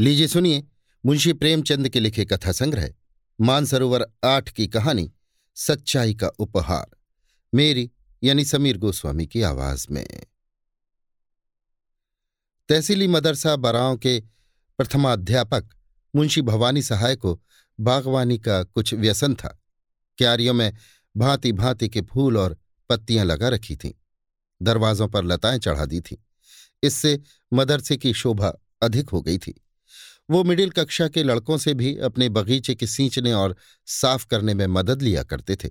लीजिए सुनिए मुंशी प्रेमचंद के लिखे कथा संग्रह, मानसरोवर आठ की कहानी, सच्चाई का उपहार, मेरी यानी समीर गोस्वामी की आवाज़ में। तहसीली मदरसा बराव के प्रथमाध्यापक मुंशी भवानी सहाय को बागवानी का कुछ व्यसन था। क्यारियों में भांति भांति के फूल और पत्तियाँ लगा रखी थीं। दरवाजों पर लताएँ चढ़ा दी थीं। इससे मदरसे की शोभा अधिक हो गई थी। वो मिडिल कक्षा के लड़कों से भी अपने बगीचे के सींचने और साफ़ करने में मदद लिया करते थे।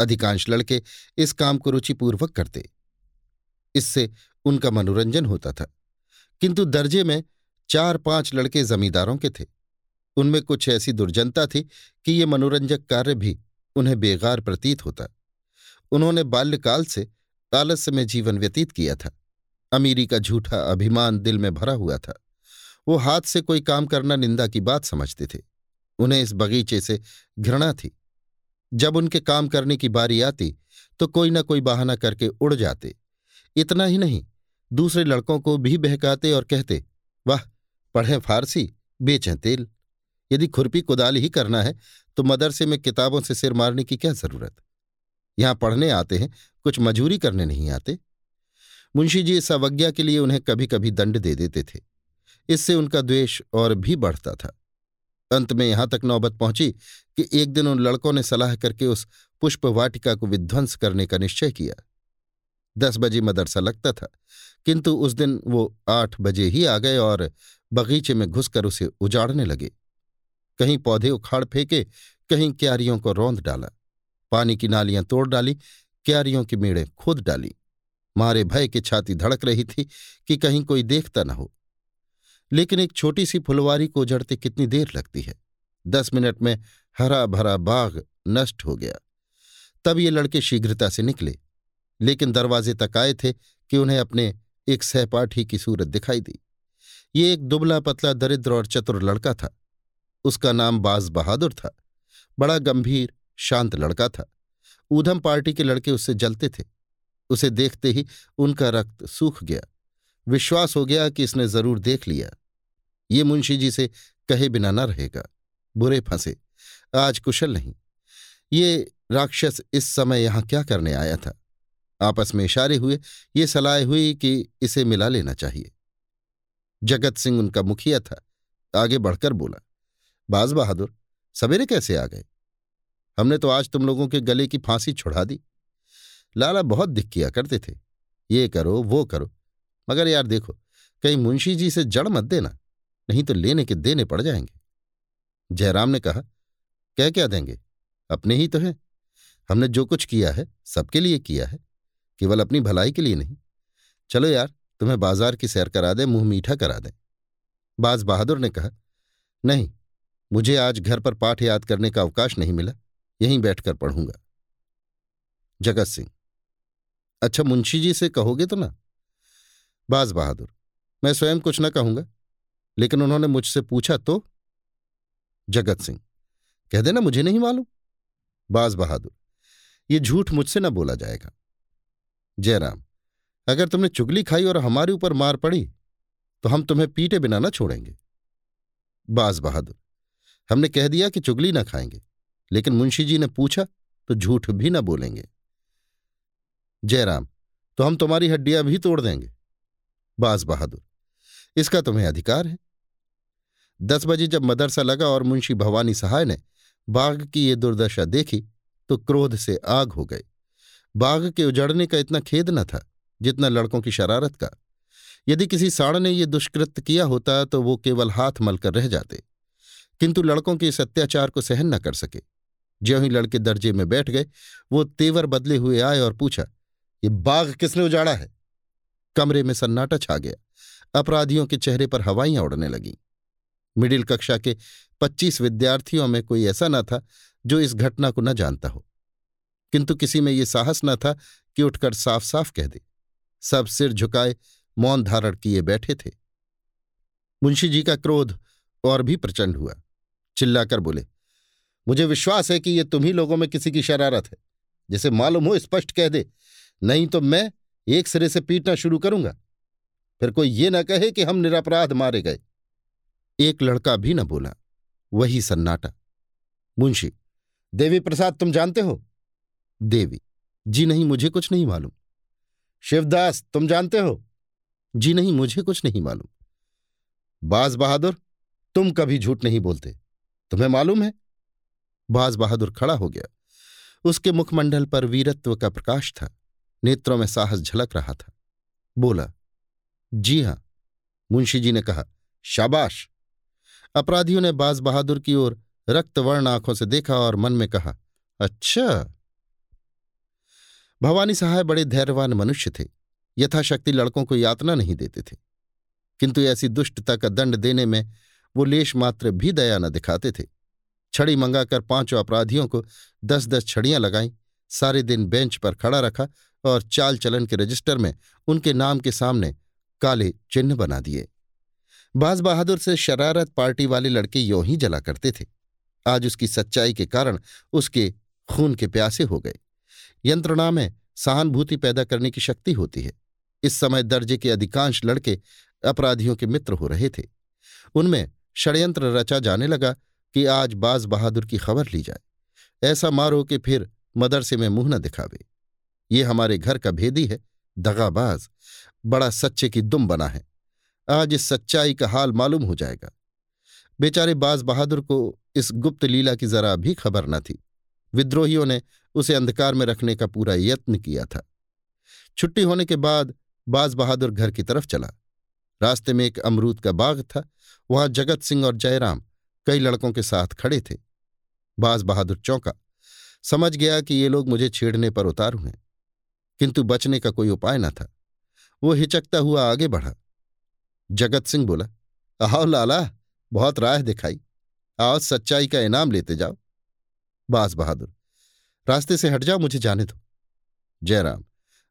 अधिकांश लड़के इस काम को रुचिपूर्वक करते। इससे उनका मनोरंजन होता था। किंतु दर्जे में चार पाँच लड़के जमींदारों के थे। उनमें कुछ ऐसी दुर्जनता थी कि ये मनोरंजक कार्य भी उन्हें बेगार प्रतीत होता। उन्होंने बाल्यकाल से आलस्य में जीवन व्यतीत किया था। अमीरी का झूठा अभिमान दिल में भरा हुआ था। वो हाथ से कोई काम करना निंदा की बात समझते थे। उन्हें इस बगीचे से घृणा थी। जब उनके काम करने की बारी आती तो कोई ना कोई बहाना करके उड़ जाते। इतना ही नहीं, दूसरे लड़कों को भी बहकाते और कहते, वाह, पढ़ें फारसी, बेचें तेल। यदि खुरपी कुदाल ही करना है तो मदरसे में किताबों से सिर मारने की क्या ज़रूरत? यहाँ पढ़ने आते हैं, कुछ मजूरी करने नहीं आते? मुंशी जी इस अवज्ञा के लिए उन्हें कभी कभी दंड दे देते थे। इससे उनका द्वेष और भी बढ़ता था। अंत में यहाँ तक नौबत पहुँची कि एक दिन उन लड़कों ने सलाह करके उस पुष्प वाटिका को विध्वंस करने का निश्चय किया। दस बजे मदरसा लगता था, किंतु उस दिन वो आठ बजे ही आ गए और बगीचे में घुसकर उसे उजाड़ने लगे। कहीं पौधे उखाड़ फेंके, कहीं क्यारियों को रौंद डाला। पानी की नालियाँ तोड़ डाली, क्यारियों की मेड़ें खोद डाली। मारे भय की छाती धड़क रही थी कि कहीं कोई देखता न हो। लेकिन एक छोटी सी फुलवारी को उजड़ते कितनी देर लगती है। दस मिनट में हरा भरा बाग नष्ट हो गया। तब ये लड़के शीघ्रता से निकले, लेकिन दरवाजे तक आए थे कि उन्हें अपने एक सहपाठी की सूरत दिखाई दी। ये एक दुबला पतला दरिद्र और चतुर लड़का था। उसका नाम बाज बहादुर था। बड़ा गंभीर, शांत लड़का था। ऊधम पार्टी के लड़के उससे जलते थे। उसे देखते ही उनका रक्त सूख गया। विश्वास हो गया कि इसने ज़रूर देख लिया। ये मुंशी जी से कहे बिना न रहेगा। बुरे फंसे। आज कुशल नहीं। ये राक्षस इस समय यहाँ क्या करने आया था? आपस में इशारे हुए, ये सलाह हुई कि इसे मिला लेना चाहिए। जगत सिंह उनका मुखिया था। आगे बढ़कर बोला, बाज बहादुर, सवेरे कैसे आ गए? हमने तो आज तुम लोगों के गले की फांसी छुड़ा दी। लाला बहुत दिख किया करते थे। ये करो, वो करो। मगर यार देखो, कहीं मुंशी जी से जड़ मत देना। नहीं तो लेने के देने पड़ जाएँगे। जयराम ने कहा, कह क्या देंगे? अपने ही तो हैं। हमने जो कुछ किया है, सबके लिए किया है, केवल अपनी भलाई के लिए नहीं। चलो यार, तुम्हें बाज़ार की सैर करा दें, मुँह मीठा करा दें। बाज बहादुर ने कहा, नहीं, मुझे आज घर पर पाठ याद करने का अवकाश नहीं मिला, यहीं बैठकर पढ़ूँगा। जगत सिंह अच्छा मुंशी जी से कहोगे तो ना? बाज बहादुर, मैं स्वयं कुछ न कहूँगा। लेकिन उन्होंने मुझसे पूछा तो? जगत सिंह, कह देना, मुझे नहीं मालूम। बाज बहादुर, ये झूठ मुझसे न बोला जाएगा। जयराम, अगर तुमने चुगली खाई और हमारे ऊपर मार पड़ी तो हम तुम्हें पीटे बिना न छोड़ेंगे। बाज बहादुर, हमने कह दिया कि चुगली ना खाएँगे, लेकिन मुंशी जी ने पूछा तो झूठ भी न बोलेंगे। जयराम तो हम तुम्हारी हड्डियाँ भी तोड़ देंगे। बाज बहादुर इसका तुम्हें अधिकार है। दस बजे जब मदरसा लगा और मुंशी भवानी सहाय ने बाघ की ये दुर्दशा देखी तो क्रोध से आग हो गए बाघ के उजड़ने का इतना खेद न था, जितना लड़कों की शरारत का। यदि किसी साड़ ने ये दुष्कृत्य किया होता तो वो केवल हाथ मलकर रह जाते। किंतु लड़कों के इस अत्याचार को सहन न कर सके। ज्यों ही लड़के दर्जे में बैठ गए, वो तेवर बदले हुए आए और पूछा, ये बाघ किसने उजाड़ा है? कमरे में सन्नाटा छा गया। अपराधियों के चेहरे पर हवाइयाँ उड़ने लगीं। मिडिल कक्षा के पच्चीस विद्यार्थियों में कोई ऐसा न था जो इस घटना को न जानता हो। किंतु किसी में ये साहस न था कि उठकर साफ़ साफ़ कह दे। सब सिर झुकाए, मौन धारण किए बैठे थे। मुंशी जी का क्रोध और भी प्रचंड हुआ। चिल्लाकर बोले, मुझे विश्वास है कि ये तुम्ही लोगों में किसी की शरारत है। जिसे मालूम हो स्पष्ट कह दे। नहीं तो मैं एक सिरे से पीटना शुरू करूँगा। फिर कोई ये न कहे कि हम निरपराध मारे गए। एक लड़का भी न बोला, वही सन्नाटा। मुंशी, देवी प्रसाद तुम जानते हो? देवी, जी नहीं, मुझे कुछ नहीं मालूम। शिवदास, तुम जानते हो? जी नहीं, मुझे कुछ नहीं मालूम। बाज बहादुर, तुम कभी झूठ नहीं बोलते। तुम्हें मालूम है? बाज बहादुर खड़ा हो गया। उसके मुखमंडल पर वीरत्व का प्रकाश था। नेत्रों में साहस झलक रहा था। बोला जी हाँ, मुंशी जी ने कहा, शाबाश। अपराधियों ने बाज बहादुर की ओर रक्तवर्ण आँखों से देखा और मन में कहा अच्छा। भवानी सहाय बड़े धैर्यवान मनुष्य थे, यथाशक्ति लड़कों को यातना नहीं देते थे। किंतु ऐसी दुष्टता का दंड देने में वो लेश मात्र भी दया न दिखाते थे। छड़ी मंगाकर पाँचों अपराधियों को दस दस छड़ियाँ लगाईं, सारे दिन बेंच पर खड़ा रखा और चाल चलन के रजिस्टर में उनके नाम के सामने काले चिन्ह बना दिए। बाज बहादुर से शरारत पार्टी वाले लड़के यों ही जला करते थे। आज उसकी सच्चाई के कारण उसके खून के प्यासे हो गए। यंत्रणा में सहानुभूति पैदा करने की शक्ति होती है। इस समय दर्जे के अधिकांश लड़के अपराधियों के मित्र हो रहे थे। उनमें षड्यंत्र रचा जाने लगा कि आज बाज बहादुर की खबर ली जाए। ऐसा मारो कि फिर मदरसे में मुँह न दिखावे। ये हमारे घर का भेदी है, दगाबाज। बड़ा सच्चे की दुम बना है। आज इस सच्चाई का हाल मालूम हो जाएगा। बेचारे बाज बहादुर को इस गुप्त लीला की जरा भी खबर न थी। विद्रोहियों ने उसे अंधकार में रखने का पूरा यत्न किया था। छुट्टी होने के बाद बाज बहादुर घर की तरफ़ चला। रास्ते में एक अमरूद का बाग था। वहाँ जगत सिंह और जयराम कई लड़कों के साथ खड़े थे। बाज बहादुर चौंका। समझ गया कि ये लोग मुझे छेड़ने पर उतारू हैं। किंतु बचने का कोई उपाय न था। वो हिचकता हुआ आगे बढ़ा। जगत सिंह बोला, आओ लाला, बहुत राह दिखाई। आओ सच्चाई का इनाम लेते जाओ। बास बहादुर, रास्ते से हट जाओ, मुझे जाने दो। जयराम,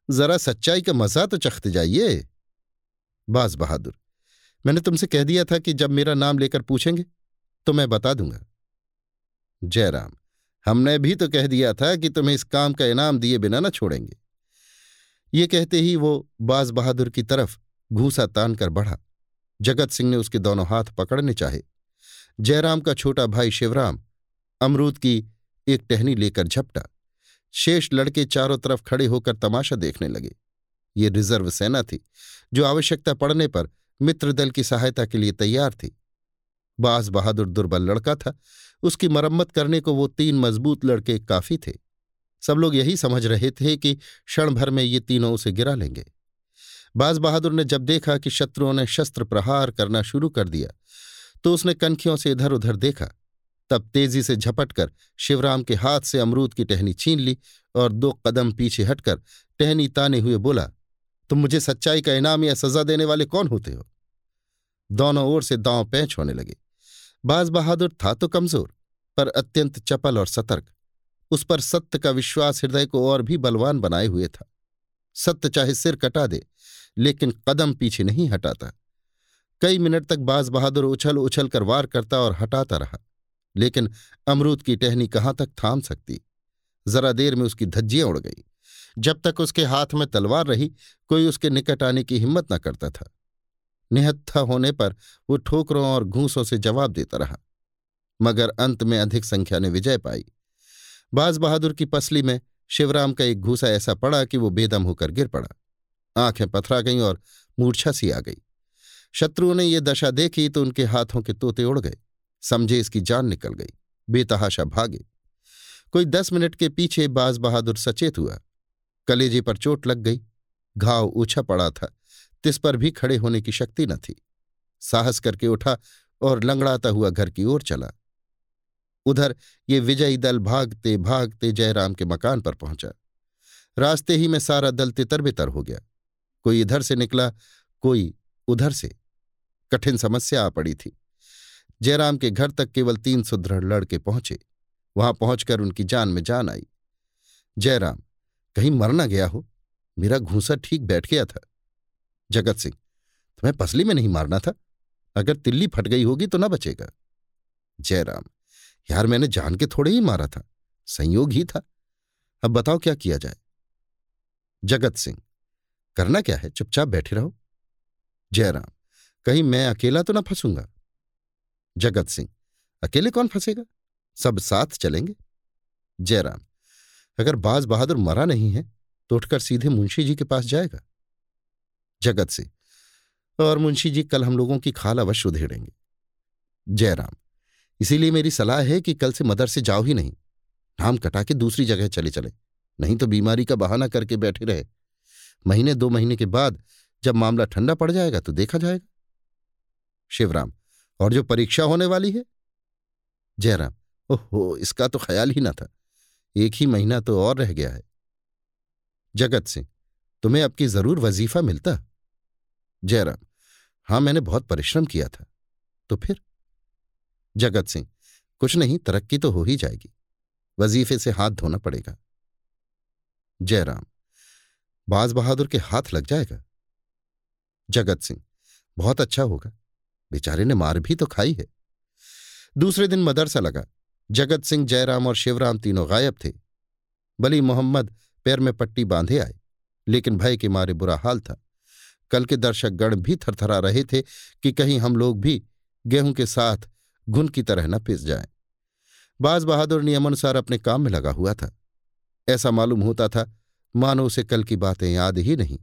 जरा सच्चाई का मज़ा तो चखते जाइए। बास बहादुर, मैंने तुमसे कह दिया था कि जब मेरा नाम लेकर पूछेंगे तो मैं बता दूँगा। जयराम, हमने भी तो कह दिया था कि तुम्हें इस काम का इनाम दिए बिना न छोड़ेंगे। ये कहते ही वो बाज बहादुर की तरफ़ घूसा तान कर बढ़ा। जगत सिंह ने उसके दोनों हाथ पकड़ने चाहे। जयराम का छोटा भाई शिवराम अमरूद की एक टहनी लेकर झपटा। शेष लड़के चारों तरफ़ खड़े होकर तमाशा देखने लगे। ये रिज़र्व सेना थी, जो आवश्यकता पड़ने पर मित्रदल की सहायता के लिए तैयार थी। बाज बहादुर दुर्बल लड़का था, उसकी मरम्मत करने को वो तीन मज़बूत लड़के काफ़ी थे। सब लोग यही समझ रहे थे कि क्षण भर में ये तीनों उसे गिरा लेंगे। बाज बहादुर ने जब देखा कि शत्रुओं ने शस्त्र प्रहार करना शुरू कर दिया तो उसने कनखियों से इधर उधर देखा। तब तेज़ी से झपटकर शिवराम के हाथ से अमरूद की टहनी छीन ली और दो कदम पीछे हटकर टहनी ताने हुए बोला, तुम मुझे सच्चाई का इनाम या सजा देने वाले कौन होते हो? दोनों ओर से दांव पैंच होने लगे। बाज बहादुर था तो कमज़ोर, पर अत्यंत चपल और सतर्क। उस पर सत्य का विश्वास हृदय को और भी बलवान बनाए हुए था। सत्य चाहे सिर कटा दे, लेकिन कदम पीछे नहीं हटाता। कई मिनट तक बाज बहादुर उछल उछल कर वार करता और हटाता रहा, लेकिन अमरूद की टहनी कहाँ तक थाम सकती? जरा देर में उसकी धज्जियाँ उड़ गई। जब तक उसके हाथ में तलवार रही, कोई उसके निकट आने की हिम्मत न करता था। निहत्था होने पर वो ठोकरों और घूसों से जवाब देता रहा, मगर अंत में अधिक संख्या ने विजय पाई। बाज बहादुर की पसली में शिवराम का एक घूसा ऐसा पड़ा कि वो बेदम होकर गिर पड़ा। आँखें पथरा गईं और मूर्छा सी आ गई। शत्रुओं ने ये दशा देखी तो उनके हाथों के तोते उड़ गए। समझे इसकी जान निकल गई। बेतहाशा भागे। कोई दस मिनट के पीछे बाज बहादुर सचेत हुआ। कलेजे पर चोट लग गई। घाव ऊछा पड़ा था। तिस पर भी खड़े होने की शक्ति न थी। साहस करके उठा और लंगड़ाता हुआ घर की ओर चला। उधर ये विजयी दल भागते भागते जयराम के मकान पर पहुँचा। रास्ते ही में सारा दल तितर बितर हो गया। कोई इधर से निकला, कोई उधर से। कठिन समस्या आ पड़ी थी। जयराम के घर तक केवल तीन सुदृढ़ लड़के पहुँचे। वहाँ पहुंचकर उनकी जान में जान आई। जयराम, कहीं मर न गया हो। मेरा घूसा ठीक बैठ गया था। जगत सिंह, तुम्हें पसली में नहीं मारना था? अगर तिल्ली फट गई होगी तो ना बचेगा। जयराम यार मैंने जान के थोड़े ही मारा था, संयोग ही था। अब बताओ क्या किया जाए? जगत सिंह, करना क्या है? चुपचाप बैठे रहो। जयराम, कहीं मैं अकेला तो ना फंसूँगा? जगत सिंह, अकेले कौन फंसेगा? सब साथ चलेंगे? जयराम, अगर बाज बहादुर मरा नहीं है तो उठकर सीधे मुंशी जी के पास जाएगा? जगत सिंह, और मुंशी जी कल हम लोगों की खाल अवश्य उधेड़ेंगे। जयराम इसीलिए मेरी सलाह है कि कल से मदर से जाओ ही नहीं। नाम कटा के दूसरी जगह चले चले। नहीं तो बीमारी का बहाना करके बैठे रहे। महीने, दो महीने के बाद जब मामला ठंडा पड़ जाएगा तो देखा जाएगा। शिवराम, और जो परीक्षा होने वाली है? जयराम, ओहो, इसका तो ख्याल ही ना था। एक ही महीना तो और रह गया है। जगत सिंह, तुम्हें अब की ज़रूर वजीफा मिलता। जयराम, हाँ, मैंने बहुत परिश्रम किया था। तो फिर? जगत सिंह, कुछ नहीं, तरक्की तो हो ही जाएगी। वजीफे से हाथ धोना पड़ेगा। जयराम, बाज बहादुर के हाथ लग जाएगा? जगत सिंह, बहुत अच्छा होगा। बेचारे ने मार भी तो खाई है। दूसरे दिन मदरसा लगा। जगत सिंह, जयराम और शिवराम तीनों गायब थे। बली मोहम्मद पैर में पट्टी बांधे आए, लेकिन भय के मारे बुरा हाल था। कल के दर्शक गण भी थरथरा रहे थे कि कहीं हम लोग भी गेहूँ के साथ घुन की तरह न पिस जाए। बाज बहादुर नियमानुसार अपने काम में लगा हुआ था। ऐसा मालूम होता था, मानो उसे कल की बातें याद ही नहीं।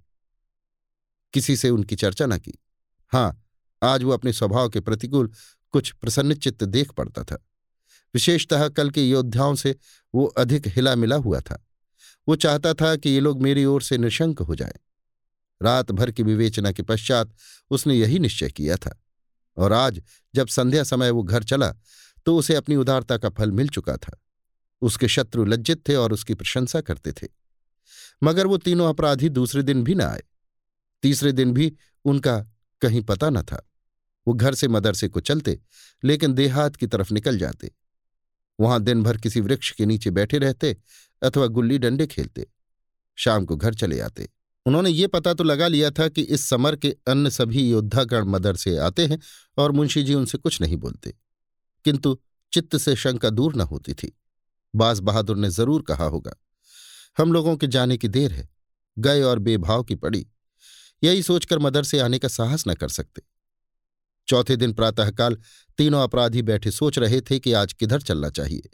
किसी से उनकी चर्चा न की। हाँ, आज वो अपने स्वभाव के प्रतिकूल कुछ प्रसन्नचित्त देख पड़ता था। विशेषतः कल के योद्धाओं से वो अधिक हिला मिला हुआ था। वो चाहता था कि ये लोग मेरी ओर से निशंक हो जाए। रात भर की विवेचना के पश्चात उसने यही निश्चय किया था। और आज, जब संध्या समय वो घर चला तो उसे अपनी उदारता का फल मिल चुका था। उसके शत्रु लज्जित थे और उसकी प्रशंसा करते थे। मगर वो तीनों अपराधी दूसरे दिन भी न आए। तीसरे दिन भी उनका कहीं पता न था। वो घर से मदरसे को चलते, लेकिन देहात की तरफ़ निकल जाते। वहाँ दिन भर किसी वृक्ष के नीचे बैठे रहते अथवा गुल्ली डंडे खेलते। शाम को घर चले आते। उन्होंने ये पता तो लगा लिया था कि इस समर के अन्य सभी योद्धागण मदरसे आते हैं और मुंशी जी उनसे कुछ नहीं बोलते। किंतु चित्त से शंका दूर न होती थी। बाज बहादुर ने ज़रूर कहा होगा, हम लोगों के जाने की देर है, गए और बेभाव की पड़ी। यही सोचकर मदरसे आने का साहस न कर सकते। चौथे दिन प्रातःकाल तीनों अपराधी बैठे सोच रहे थे कि आज किधर चलना चाहिए।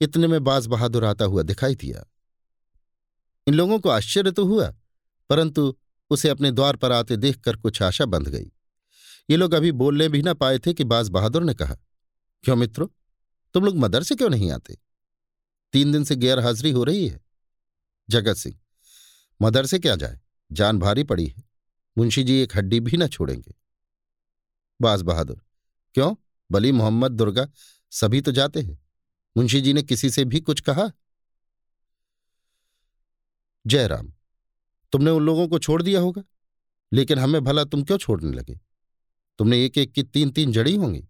इतने में बाज बहादुर आता हुआ दिखाई दिया। इन लोगों को आश्चर्य तो हुआ परंतु उसे अपने द्वार पर आते देखकर कुछ आशा बंध गई। ये लोग अभी बोलने भी ना पाए थे कि बाज बहादुर ने कहा, क्यों मित्रों, तुम लोग मदरसे क्यों नहीं आते? तीन दिन से गैर हाजिरी हो रही है। जगत सिंह मदरसे क्या जाए? जान भारी पड़ी है। मुंशी जी एक हड्डी भी ना छोड़ेंगे। बाज बहादुर, क्यों? बली मोहम्मद, दुर्गा सभी तो जाते हैं। मुंशी जी ने किसी से भी कुछ कहा? जयराम तुमने उन लोगों को छोड़ दिया होगा। लेकिन हमें भला तुम क्यों छोड़ने लगे? तुमने एक एक की तीन तीन जड़ी होंगी।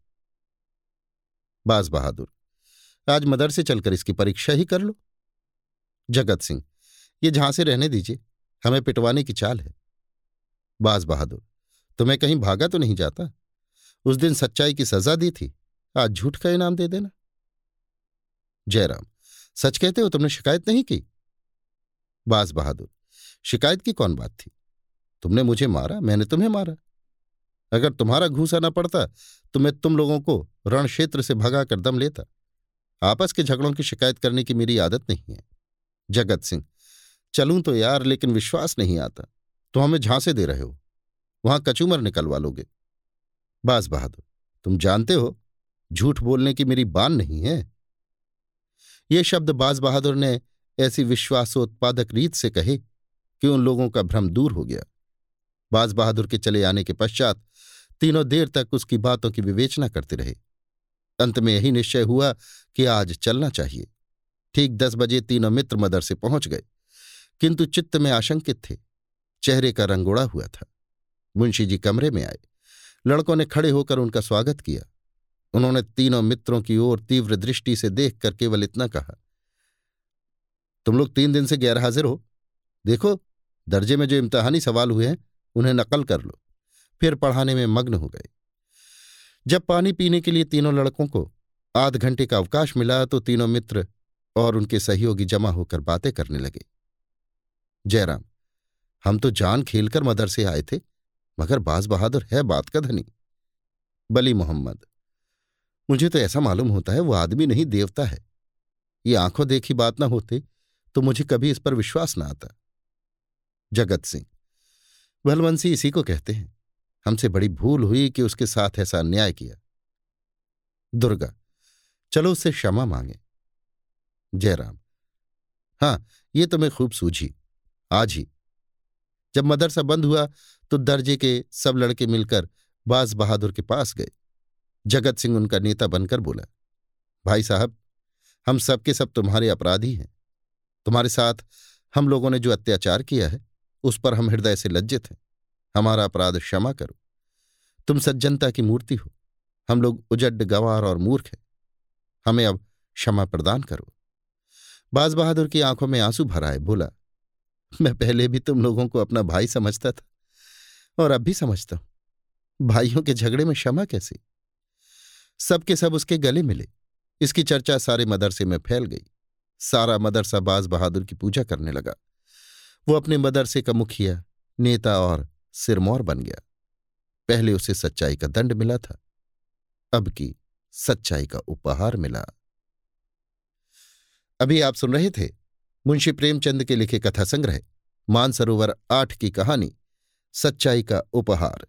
बाज बहादुर, आज मदरसे चलकर इसकी परीक्षा ही कर लो। जगत सिंह, ये झांसे रहने दीजिए, हमें पिटवाने की चाल है। बाज बहादुर, तुम्हें कहीं भागा तो नहीं जाता? उस दिन सच्चाई की सजा दी थी, आज झूठ का इनाम दे देना। जयराम, सच कहते हो तुमने शिकायत नहीं की? बाज बहादुर शिकायत की कौन बात थी? तुमने मुझे मारा, मैंने तुम्हें मारा। अगर तुम्हारा घूसा न पड़ता तो मैं तुम लोगों को रण क्षेत्र से भगा कर दम लेता। आपस के झगड़ों की शिकायत करने की मेरी आदत नहीं है। जगत सिंह, चलूँ तो यार, लेकिन विश्वास नहीं आता। तो हमें झांसे दे रहे हो। वहाँ कचूमर निकलवा लोगे। बास बहादुर, तुम जानते हो, झूठ बोलने की मेरी बान नहीं है। ये शब्द बाज बहादुर ने ऐसी विश्वासोत्पादक रीत से कहे कि उन लोगों का भ्रम दूर हो गया। बाज बहादुर के चले आने के पश्चात तीनों देर तक उसकी बातों की विवेचना करते रहे। अंत में यही निश्चय हुआ कि आज चलना चाहिए। ठीक दस बजे तीनों मित्र मदरसे पहुँच गए, किंतु चित्त में आशंकित थे। चेहरे का रंग उड़ा हुआ था। मुंशी जी कमरे में आए। लड़कों ने खड़े होकर उनका स्वागत किया। उन्होंने तीनों मित्रों की ओर तीव्र दृष्टि से देखकर केवल इतना कहा, तुम लोग तीन दिन से गैर हाजिर हो। देखो दर्जे में जो इम्तहानी सवाल हुए हैं, उन्हें नकल कर लो। फिर पढ़ाने में मग्न हो गए। जब पानी पीने के लिए तीनों लड़कों को आध घंटे का अवकाश मिला तो तीनों मित्र और उनके सहयोगी जमा होकर बातें करने लगे। जयराम, हम तो जान खेलकर मदरसे आए थे, मगर बाज बहादुर है बात का धनी। बली मोहम्मद, मुझे तो ऐसा मालूम होता है वो आदमी नहीं, देवता है। ये आँखों देखी बात ना होते तो मुझे कभी इस पर विश्वास ना आता। जगत सिंह। बलवंशी इसी को कहते हैं। हमसे बड़ी भूल हुई कि उसके साथ ऐसा अन्याय किया। दुर्गा, चलो उससे क्षमा मांगे। जयराम, हाँ, ये तो मैं खूब सूझी। आज ही। जब मदरसा बंद हुआ तो दर्जे के सब लड़के मिलकर बाज बहादुर के पास गए। जगत सिंह उनका नेता बनकर बोला, भाई साहब, हम सबके सब तुम्हारे अपराधी हैं। तुम्हारे साथ हम लोगों ने जो अत्याचार किया है उस पर हम हृदय से लज्जित हैं। हमारा अपराध क्षमा करो। तुम सज्जनता की मूर्ति हो। हम लोग उजड्ड गवार और मूर्ख हैं। हमें अब क्षमा प्रदान करो। बाज बहादुर की आँखों में आँसू भराए बोला, मैं पहले भी तुम लोगों को अपना भाई समझता था और अब भी समझता हूँ। भाइयों के झगड़े में क्षमा कैसे? सबके सब उसके गले मिले। इसकी चर्चा सारे मदरसे में फैल गई। सारा मदरसा बाज बहादुर की पूजा करने लगा। वो अपने मदरसे का मुखिया नेता और सिरमौर बन गया। पहले उसे सच्चाई का दंड मिला था, अब की सच्चाई का उपहार मिला। अभी आप सुन रहे थे मुंशी प्रेमचंद के लिखे कथा संग्रह, मानसरोवर आठ की कहानी, सच्चाई का उपहार,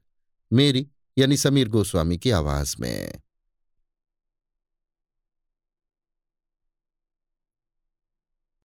मेरी यानी समीर गोस्वामी की आवाज़ में।